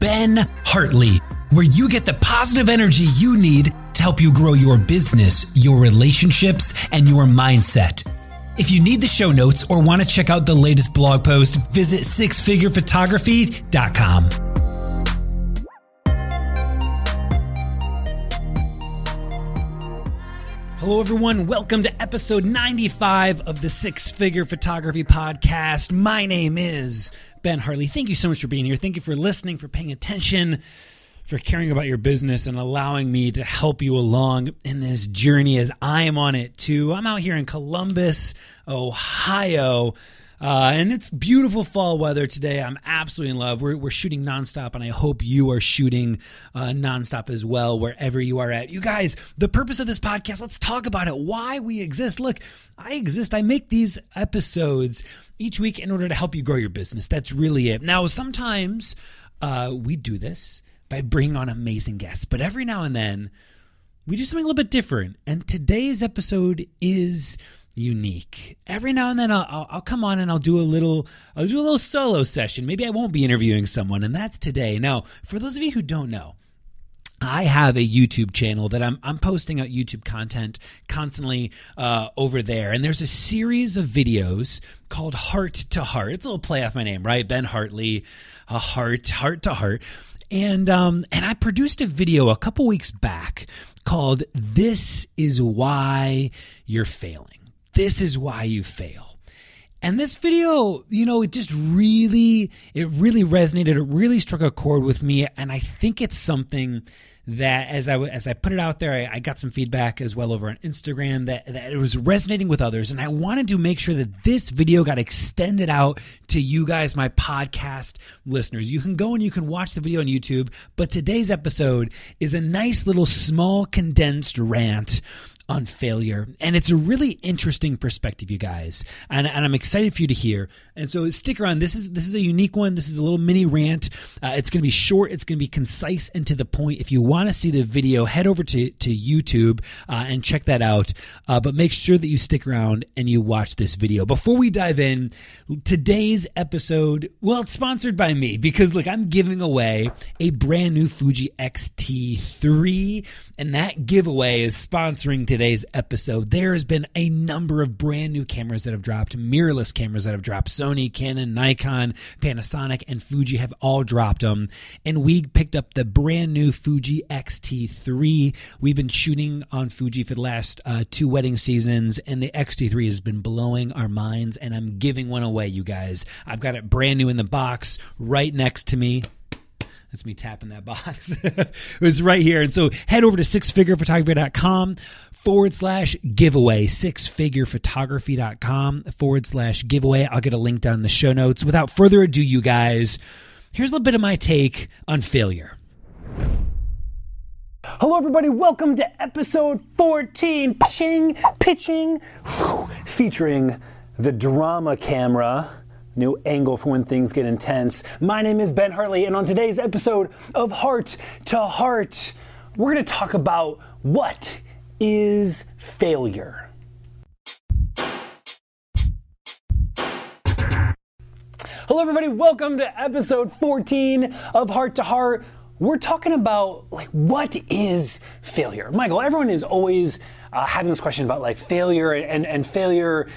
Ben Hartley, where you get the positive energy you need to help you grow your business, your relationships, and your mindset. If you need the show notes or want to check out the latest blog post, visit sixfigurephotography.com. Hello, everyone. Welcome to episode 95 of the Six Figure Photography Podcast. My name is Ben Hartley, Thank you so much for being here. Thank you for listening, for paying attention, for caring about your business, and allowing me to help you along in this journey as I am on it too. I'm out here in Columbus, Ohio. Uh, and it's beautiful fall weather today. I'm absolutely in love. We're, we're shooting nonstop, and I hope you are shooting uh, nonstop as well, wherever you are at. You guys, the purpose of this podcast, let's talk about it. Why we exist. Look, I exist. I make these episodes each week in order to help you grow your business. That's really it. Now, sometimes uh, we do this by bringing on amazing guests, but every now and then, we do something a little bit different. And today's episode is unique. Every now and then I'll, I'll, I'll, come on and I'll do a little I'll do a little solo session. Maybe I won't be interviewing someone, and that's today. Now, for those of you who don't know, I have a YouTube channel that I'm I'm posting out YouTube content constantly uh, over there, and there's a series of videos called Heart to Heart. It's a little play off my name, right? Ben Hartley, a heart, heart to heart, and um and I produced a video a couple weeks back called "This Is Why You're Failing." This is why you fail. And this video, you know, it just really, it really resonated. It really struck a chord with me. And I think it's something that as I as I put it out there, I, I, got some feedback as well over on Instagram that, that it was resonating with others, and I wanted to make sure that this video got extended out to you guys, my podcast listeners. You can go and you can watch the video on YouTube, but today's episode is a nice little small condensed rant on failure. And it's a really interesting perspective, you guys. And, and I'm excited for you to hear. And so stick around. This is this is a unique one. This is a little mini rant. Uh, it's going to be short. It's going to be concise and to the point. If you want to see the video, head over to, to YouTube uh, and check that out. Uh, but make sure that you stick around and you watch this video. Before we dive in, today's episode, well, it's sponsored by me because look, I'm giving away a brand new Fuji X-T3 and that giveaway is sponsoring today's episode. There has been a number of brand new cameras that have dropped, mirrorless cameras that have dropped. Sony, Canon, Nikon, Panasonic, and Fuji have all dropped them. And we picked up the brand new Fuji X-T3. We've been shooting on Fuji for the last uh, two wedding seasons, and the X-T3 has been blowing our minds. And I'm giving one away, you guys. I've got it brand new in the box right next to me. That's me tapping that box. it was right here. And so head over to sixfigurephotography.com forward slash giveaway. Sixfigurephotography.com forward slash giveaway. I'll get a link down in the show notes. Without further ado, you guys, here's a little bit of my take on failure. Hello, everybody. Welcome to episode 14. Pitching, pitching, featuring the drama camera new angle for when things get intense. My name is Ben Hartley, and on today's episode of Heart to Heart, we're going to talk about what is failure. Hello, everybody. Welcome to episode 14 of Heart to Heart. We're talking about like what is failure. Michael, everyone is always uh, having this question about like failure and, and failure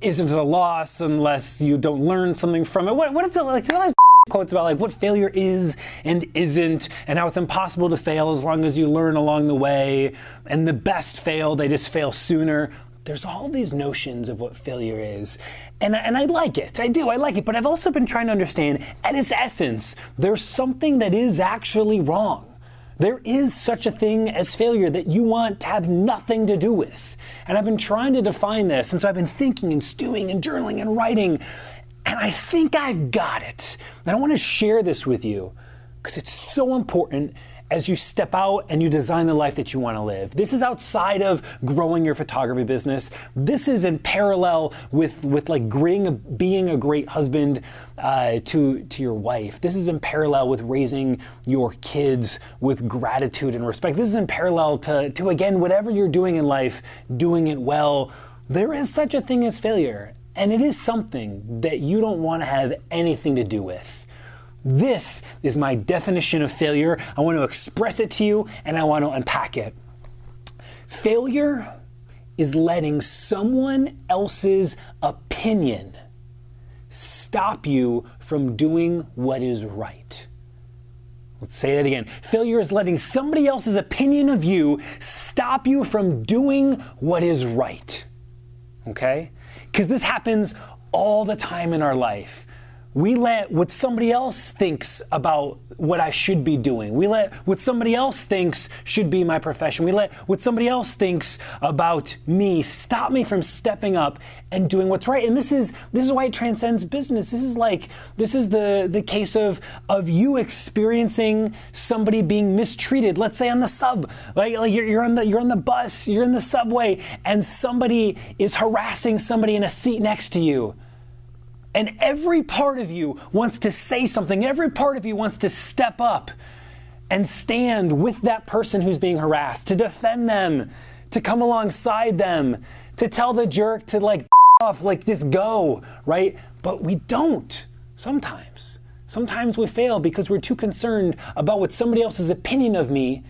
isn't a loss unless you don't learn something from it. What, what is the, like, there's all these quotes about like what failure is and isn't and how it's impossible to fail as long as you learn along the way and the best fail, they just fail sooner. There's all these notions of what failure is. And, and I like it. I do. I like it. But I've also been trying to understand at its essence, there's something that is actually wrong. There is such a thing as failure that you want to have nothing to do with. And I've been trying to define this, and so I've been thinking and stewing and journaling and writing, and I think I've got it. And I want to share this with you because it's so important as you step out and you design the life that you want to live. This is outside of growing your photography business. This is in parallel with with like being a great husband uh, to to your wife. This is in parallel with raising your kids with gratitude and respect. This is in parallel to to again whatever you're doing in life, doing it well. There is such a thing as failure, and it is something that you don't want to have anything to do with. This is my definition of failure. I want to express it to you and I want to unpack it. Failure is letting someone else's opinion stop you from doing what is right. Let's say that again. Failure is letting somebody else's opinion of you stop you from doing what is right. Okay? Because this happens all the time in our life we let what somebody else thinks about what I should be doing. We let what somebody else thinks should be my profession. We let what somebody else thinks about me stop me from stepping up and doing what's right. And this is this is why it transcends business. This is like this is the the case of of you experiencing somebody being mistreated. Let's say on the sub, like, like you're, you're on the you're on the bus, you're in the subway, and somebody is harassing somebody in a seat next to you and every part of you wants to say something, every part of you wants to step up and stand with that person who's being harassed, to defend them, to come alongside them, to tell the jerk to like off, like this go, right? But we don't sometimes. Sometimes we fail because we're too concerned about what somebody else's opinion of me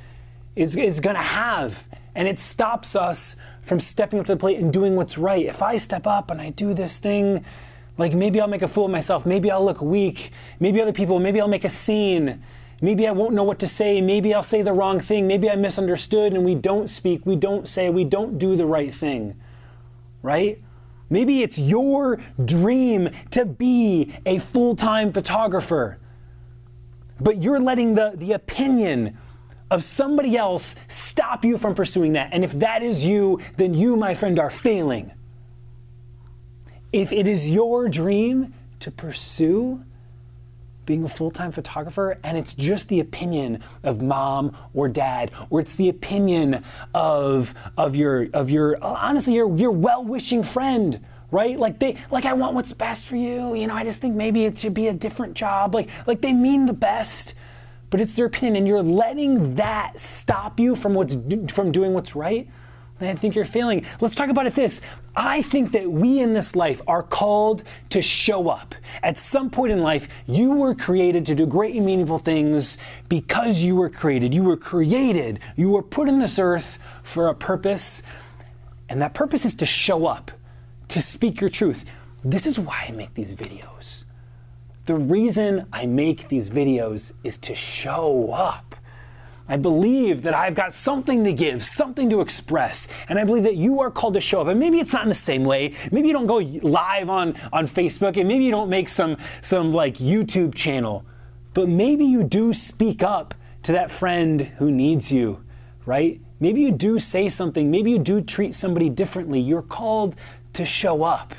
is, is going to have. And it stops us from stepping up to the plate and doing what's right. If I step up and I do this thing, like maybe I'll make a fool of myself. Maybe I'll look weak. Maybe other people, maybe I'll make a scene. Maybe I won't know what to say. Maybe I'll say the wrong thing. Maybe I misunderstood and we don't speak, we don't say, we don't do the right thing. Right? Maybe it's your dream to be a full time photographer, but you're letting the, the opinion of somebody else stop you from pursuing that. And if that is you, then you, my friend, are failing. If it is your dream to pursue being a full time photographer and it's just the opinion of mom or dad, or it's the opinion of, of your, of your honestly, your, your well wishing friend right like they like i want what's best for you you know i just think maybe it should be a different job like like they mean the best but it's their opinion and you're letting that stop you from what's from doing what's right I think you're failing. Let's talk about it this. I think that we in this life are called to show up. At some point in life, you were created to do great and meaningful things because you were created. You were created. You were put in this earth for a purpose, and that purpose is to show up, to speak your truth. This is why I make these videos. The reason I make these videos is to show up. I believe that I've got something to give, something to express, and I believe that you are called to show up. And maybe it's not in the same way. Maybe you don't go live on, on Facebook, and maybe you don't make some some like YouTube channel, but maybe you do speak up to that friend who needs you, right? Maybe you do say something. Maybe you do treat somebody differently. You're called to show up.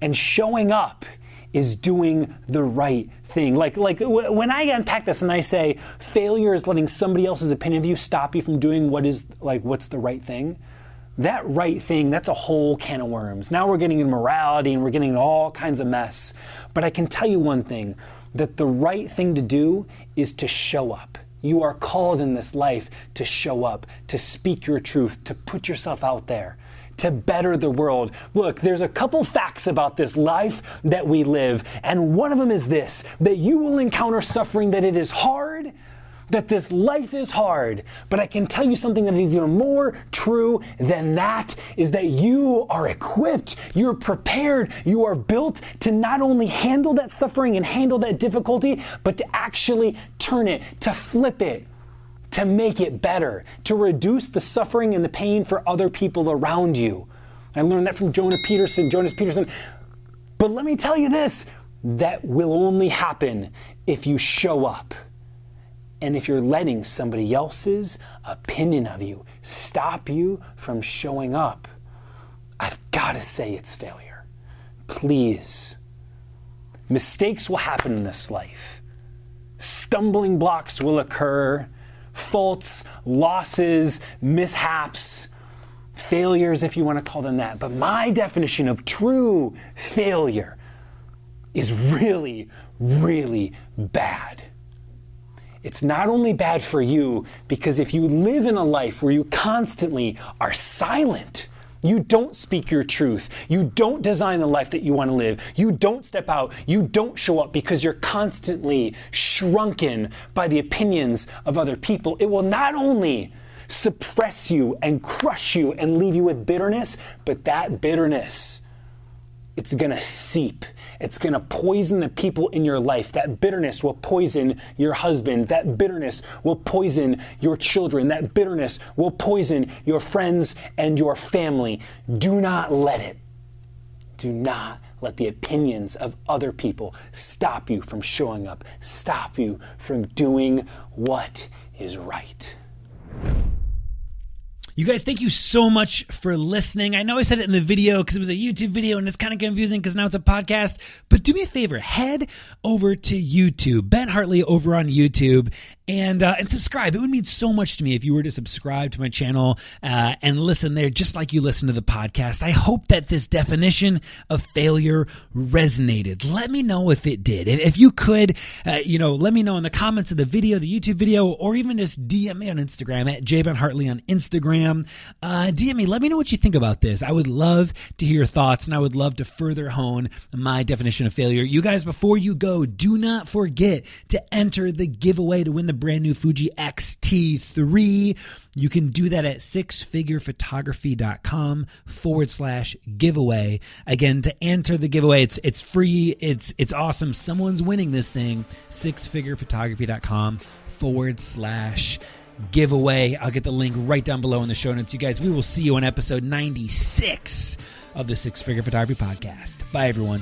And showing up is doing the right thing. Like, like when I unpack this and I say failure is letting somebody else's opinion of you stop you from doing what is like what's the right thing. That right thing, that's a whole can of worms. Now we're getting in morality and we're getting in all kinds of mess. But I can tell you one thing that the right thing to do is to show up. You are called in this life to show up, to speak your truth, to put yourself out there to better the world. Look, there's a couple facts about this life that we live, and one of them is this that you will encounter suffering, that it is hard, that this life is hard, but I can tell you something that is even more true than that is that you are equipped, you're prepared, you are built to not only handle that suffering and handle that difficulty, but to actually turn it, to flip it, to make it better, to reduce the suffering and the pain for other people around you. I learned that from Jonah Peterson, Jonas Peterson. But let me tell you this that will only happen if you show up. And if you're letting somebody else's opinion of you stop you from showing up, I've got to say it's failure. Please. Mistakes will happen in this life. Stumbling blocks will occur. Faults, losses, mishaps, failures, if you want to call them that. But my definition of true failure is really, really bad. It's not only bad for you, because if you live in a life where you constantly are silent, you don't speak your truth. You don't design the life that you want to live. You don't step out. You don't show up because you're constantly shrunken by the opinions of other people. It will not only suppress you and crush you and leave you with bitterness, but that bitterness it's going to seep. It's going to poison the people in your life. That bitterness will poison your husband. That bitterness will poison your children. That bitterness will poison your friends and your family. Do not let it. Do not let the opinions of other people stop you from showing up, stop you from doing what is right. You guys, thank you so much for listening. I know I said it in the video because it was a YouTube video and it's kind of confusing because now it's a podcast. But do me a favor, head over to YouTube, Ben Hartley over on YouTube, and uh, and subscribe. It would mean so much to me if you were to subscribe to my channel uh, and listen there, just like you listen to the podcast. I hope that this definition of failure resonated. Let me know if it did. If you could, uh, you know, let me know in the comments of the video, the YouTube video, or even just DM me on Instagram at jbenhartley on on Instagram. Uh, DM me. Let me know what you think about this. I would love to hear your thoughts, and I would love to further hone my definition of failure. You guys, before you go, do not forget to enter the giveaway to win the brand new Fuji X-T3. You can do that at sixfigurephotography.com forward slash giveaway. Again, to enter the giveaway, it's it's free. It's it's awesome. Someone's winning this thing. Sixfigurephotography.com forward slash giveaway. I'll get the link right down below in the show notes. You guys, we will see you on episode 96 of the Six Figure Photography Podcast. Bye, everyone.